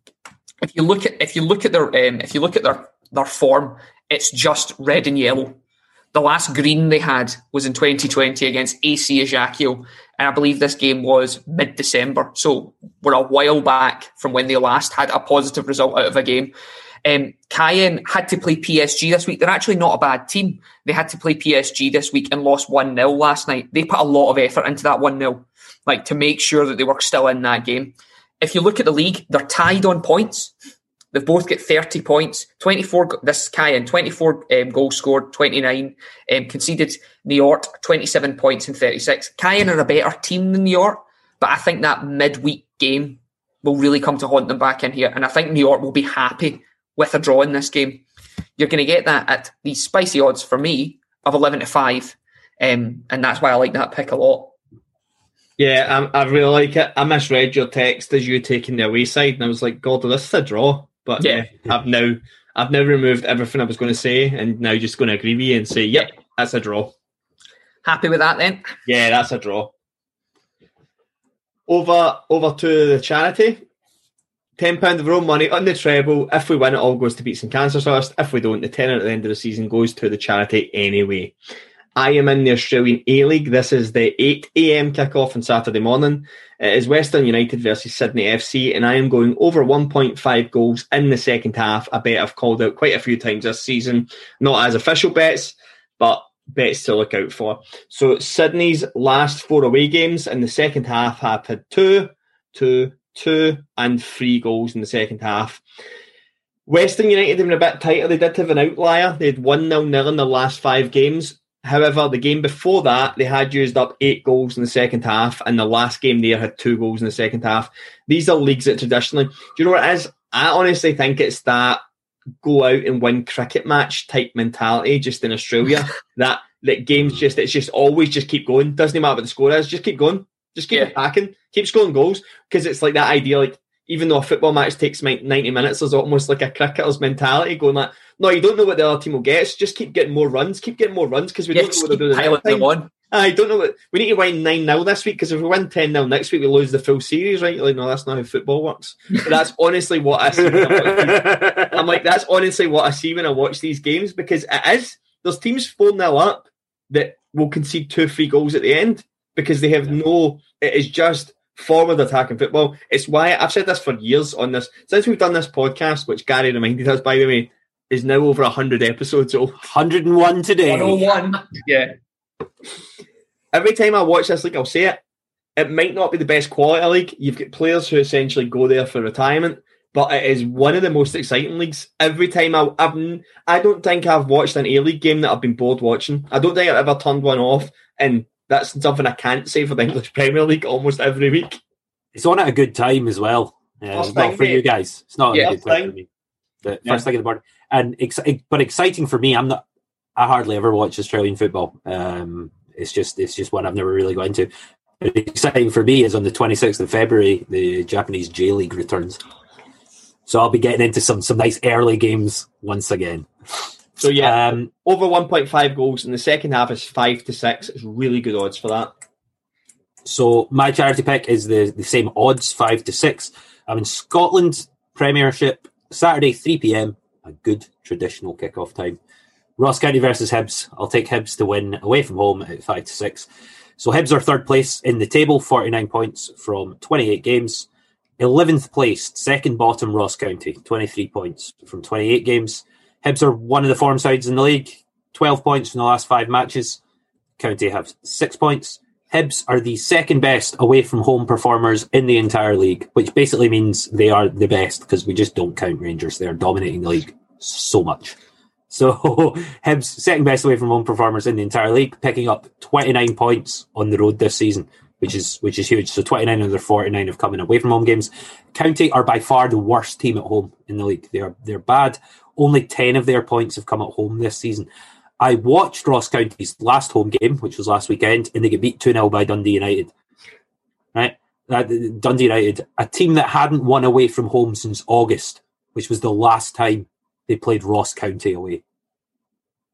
If you look at if you look at their um, if you look at their their form, it's just red and yellow. The last green they had was in 2020 against AC Ajaccio, and I believe this game was mid December. So we're a while back from when they last had a positive result out of a game. Um, Caen had to play PSG this week. They're actually not a bad team. They had to play PSG this week and lost 1 0 last night. They put a lot of effort into that 1 0, like to make sure that they were still in that game. If you look at the league, they're tied on points. They've both got 30 points, 24, this Caen, 24 um, goals scored, 29 um, conceded. Niort, 27 points and 36. Caen are a better team than Niort, but I think that midweek game will really come to haunt them back in here. And I think Niort will be happy with a draw in this game. You're going to get that at these spicy odds for me of 11 to 5. Um, and that's why I like that pick a lot. Yeah, I, I really like it. I misread your text as you taking the away side, and I was like, God, this is a draw. But yeah, I've now I've now removed everything I was going to say, and now just going to agree with you and say, yep, that's a draw. Happy with that then? Yeah, that's a draw. Over over to the charity. Ten pound of our own money on the treble. If we win, it all goes to Beatson Cancer Trust. If we don't, the tenner at the end of the season goes to the charity anyway. I am in the Australian A League. This is the 8 a.m. kickoff on Saturday morning. It is Western United versus Sydney FC, and I am going over 1.5 goals in the second half. I bet I've called out quite a few times this season, not as official bets, but bets to look out for. So Sydney's last four away games in the second half have had two, two, two, and three goals in the second half. Western United have been a bit tighter. They did have an outlier. They had 1 0 nil in the last five games. However, the game before that, they had used up eight goals in the second half, and the last game there had two goals in the second half. These are leagues that traditionally, do you know what it is? I honestly think it's that go out and win cricket match type mentality just in Australia. that that games just it's just always just keep going. Doesn't matter what the score is, just keep going. Just keep yeah. attacking, keep scoring goals. Because it's like that idea, like even though a football match takes 90 minutes, there's almost like a cricketer's mentality going like, no, you don't know what the other team will get. So just keep getting more runs, keep getting more runs because we don't know what they're doing. Them on. I don't know what we need to win nine 0 this week because if we win ten 0 next week, we lose the full series, right? Like, no, that's not how football works. But that's honestly what I see. I'm like, that's honestly what I see when I watch these games because it is. There's teams four 0 up that will concede two, three goals at the end because they have no. It is just forward attacking football. It's why I've said this for years on this since we've done this podcast, which Gary reminded us, by the way, is now over hundred episodes old. Hundred and one today. One hundred and one. Yeah. Every time I watch this league, I'll say it. It might not be the best quality league. You've got players who essentially go there for retirement, but it is one of the most exciting leagues. Every time I, I've, I don't think I've watched an A League game that I've been bored watching. I don't think I've ever turned one off and that's something I can't say for the English Premier League almost every week. It's on at a good time as well. It's not for you guys. It's not yeah, a good time for me. The yeah. first thing in the morning, and ex- but exciting for me. I'm not. I hardly ever watch Australian football. Um, it's just it's just one I've never really got into. But exciting for me is on the 26th of February, the Japanese J League returns. So I'll be getting into some some nice early games once again. So yeah, um, over 1.5 goals in the second half is five to six. It's really good odds for that. So my charity pick is the, the same odds, five to six. I'm in Scotland Premiership Saturday, 3 p.m. A good traditional kickoff time. Ross County versus Hibs. I'll take Hibs to win away from home at five to six. So Hibs are third place in the table, 49 points from 28 games. 11th placed, second bottom Ross County, 23 points from 28 games. Hibs are one of the form sides in the league, 12 points from the last five matches. County have six points. Hibs are the second best away from home performers in the entire league, which basically means they are the best because we just don't count Rangers. They are dominating the league so much. So Hibs, second best away from home performers in the entire league, picking up 29 points on the road this season, which is which is huge. So 29 of their 49 have come in away from home games. County are by far the worst team at home in the league. They are they're bad. Only 10 of their points have come at home this season. I watched Ross County's last home game, which was last weekend, and they get beat 2 0 by Dundee United. Right? Dundee United, a team that hadn't won away from home since August, which was the last time they played Ross County away.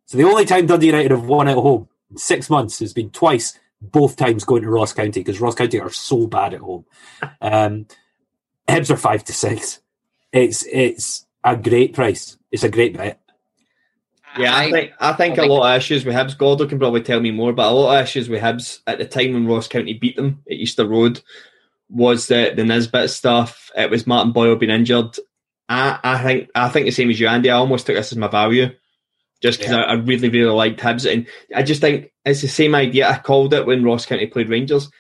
So the only time Dundee United have won at home in six months has been twice, both times going to Ross County because Ross County are so bad at home. Um, Hibs are five to six. It's it's a great price. It's a great bet. Yeah, I, think I think I a lot of issues with Hibs. Gordo can probably tell me more, but a lot of issues with Hibs at the time when Ross County beat them at Easter Road was the the Nisbet stuff. It was Martin Boyle being injured, I, I think I think the same as you, Andy. I almost took this as my value, just because Yeah. I, I really really liked Hibs, and I just think it's the same idea. I called it when Ross County played Rangers.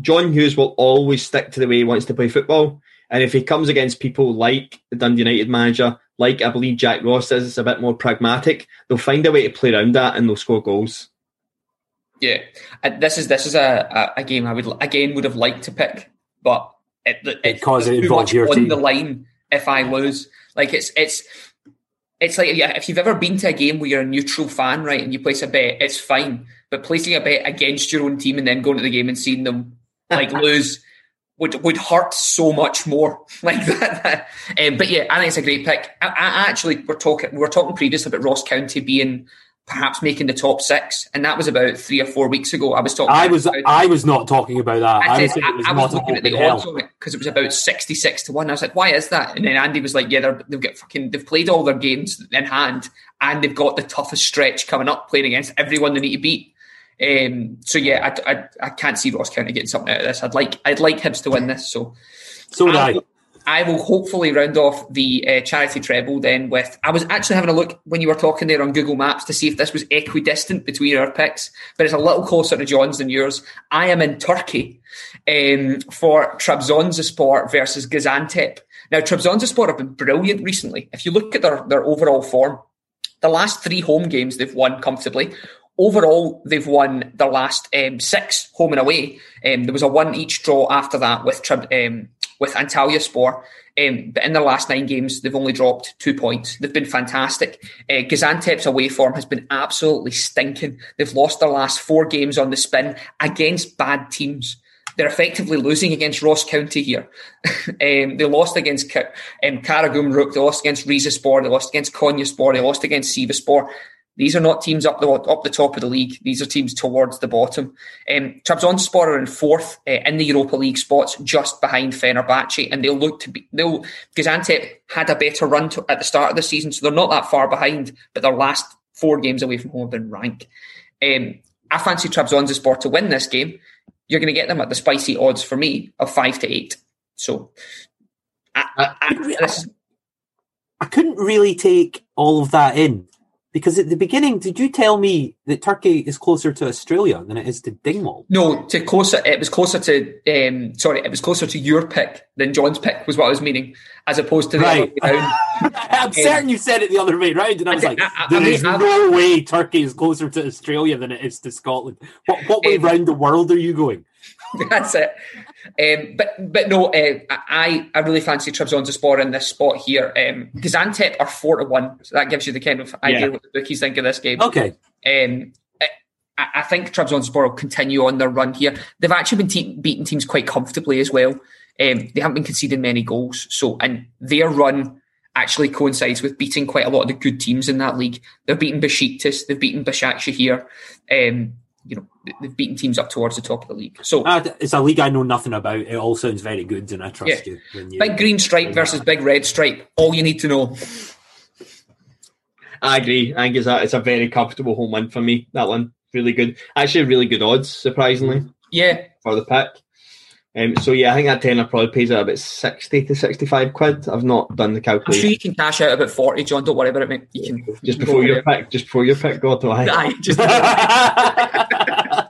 John Hughes will always stick to the way he wants to play football, and if he comes against people like the Dundee United manager, like I believe Jack Ross is, it's a bit more pragmatic. They'll find a way to play around that, and they'll score goals. Yeah, Uh, this is this is a, a, a game I would again would have liked to pick, but it, it, Because it too much your on team. the line if I lose. Like it's it's it's like yeah, if you've ever been to a game where you're a neutral fan, right, and you place a bet, it's fine. But placing a bet against your own team and then going to the game and seeing them like lose would would hurt so much more like that. um, but yeah, I think it's a great pick. I, I actually we're talking we were talking previously about Ross County being perhaps making the top six, and that was about three or four weeks ago. I was talking. I was I was not talking about that. I, I, was said, saying was I, was looking at the odds on it because it was about sixty six to one. I was like, "Why is that?" And then Andy was like, "Yeah, they've got fucking they've played all their games in hand, and they've got the toughest stretch coming up, playing against everyone they need to beat." Um, so yeah, I, I, I can't see Ross County getting something out of this. I'd like I'd like Hibs to win this. So So did I. will- I will hopefully round off the uh, charity treble then with. I was actually having a look when you were talking there on Google Maps to see if this was equidistant between our picks, but it's a little closer to John's than yours. I am in Turkey um, for Trabzonspor versus Gaziantep. Now, Trabzonspor have been brilliant recently. If you look at their, their overall form, the last three home games they've won comfortably. Overall, they've won their last um, six home and away. Um, there was a one each draw after that with um, with Antalya Spor. Um, but in their last nine games, they've only dropped two points. They've been fantastic. Uh, Gaziantep's away form has been absolutely stinking. They've lost their last four games on the spin against bad teams. They're effectively losing against Ross County here. um, they lost against Ka- um, Karagumruk, they lost against Rizaspor, they lost against Konyaspor, they lost against Sivaspor. These are not teams up the up the top of the league. These are teams towards the bottom. Um, Trabzonspor are in fourth uh, in the Europa League spots, just behind Fenerbahce, and they'll look to be. They'll Gaziantep had a better run to, at the start of the season, so they're not that far behind. But their last four games away from home have been rank. Um, I fancy Trabzonspor to win this game. You're going to get them at the spicy odds for me of five to eight. So, I, I, I, I couldn't really take all of that in because at the beginning, did you tell me that Turkey is closer to Australia than it is to Dingwall? no, to closer. It was closer to. Um, sorry, it was closer to your pick than John's pick. Was what I was meaning, as opposed to the Right. other way round. I'm certain you said it the other way round, and I was I like, I- I- there I is mean, no way Turkey is closer to Australia than it is to Scotland. What, what way Um, round the world are you going? That's it. Um, but but no, uh, I I really fancy Trabzonspor in this spot here. Um, Gaziantep are four to one, so that gives you the kind of idea Yeah. what the bookies think of this game. Okay, Um, I, I think Trabzonspor will continue on their run here. They've actually been te- beating teams quite comfortably as well. Um, they haven't been conceding many goals, so and their run actually coincides with beating quite a lot of the good teams in that league. They've beaten Besiktas, they've beaten Başakşehir. Um, you know, they've beaten teams up towards the top of the league. So Ah, it's a league I know nothing about. It all sounds very good, and I trust Yeah. you. When you big green stripe versus big red stripe. All you need to know. I agree. I think it's a, it's a very comfortable home win for me. That one really good. Actually, really good odds, surprisingly, Yeah, for the pick. Um, so yeah, I think that tenner probably pays out about sixty to sixty-five quid. I've not done the calculation. I'm sure you can cash out about forty, John. Don't worry about it, mate. You can Just before your there. pick, just before your pick, God, do I. Aye, just.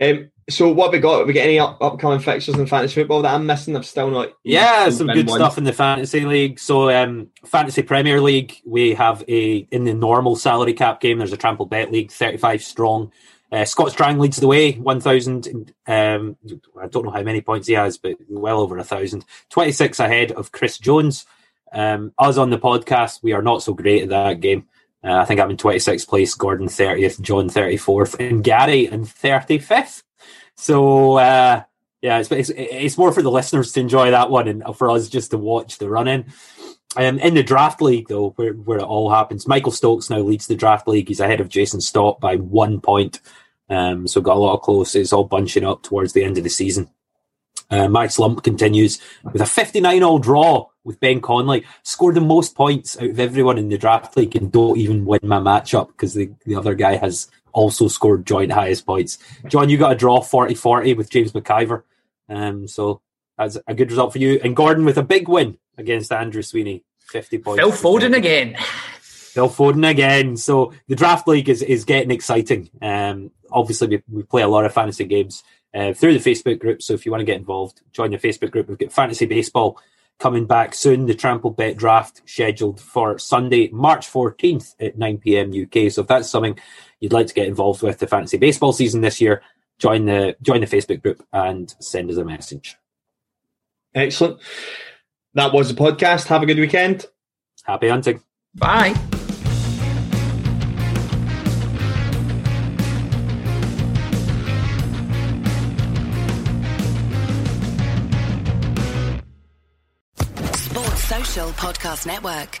Um, so what have we got? Have we got any up, upcoming fixtures in fantasy football that I'm missing? I've still not. Yeah, been some good one. stuff in the fantasy league. So, um, fantasy Premier League, we have a in the normal salary cap game. There's a trample bet league, 35 strong. Uh, Scott Strang leads the way, 1,000. Um, I don't know how many points he has, but well over a thousand. 26 ahead of Chris Jones. Um, us on the podcast, we are not so great at that game. Uh, I think I'm in 26th place, Gordon 30th, John 34th, and Gary in 35th. So, uh, yeah, it's, it's it's more for the listeners to enjoy that one and for us just to watch the run in. Um, in the draft league, though, where, where it all happens, Michael Stokes now leads the draft league. He's ahead of Jason Stott by one point. Um, so got a lot of close. It's all bunching up towards the end of the season. Uh, my slump continues with a 59 all draw with Ben Conley. Scored the most points out of everyone in the draft league and don't even win my matchup because the, the other guy has also scored joint highest points. John, you got a draw 40 40 with James McIver. Um, so That's a good result for you. And Gordon with a big win against Andrew Sweeney, 50 points. Phil Foden again. Phil Foden again. So the draft league is, is getting exciting. Um, obviously, we, we play a lot of fantasy games uh, through the Facebook group. So if you want to get involved, join the Facebook group. We've got fantasy baseball coming back soon. The Trample Bet draft scheduled for Sunday, March 14th at 9 p.m. UK. So if that's something you'd like to get involved with the fantasy baseball season this year, join the join the Facebook group and send us a message. Excellent. That was the podcast. Have a good weekend. Happy hunting. Bye. Sports Social Podcast Network.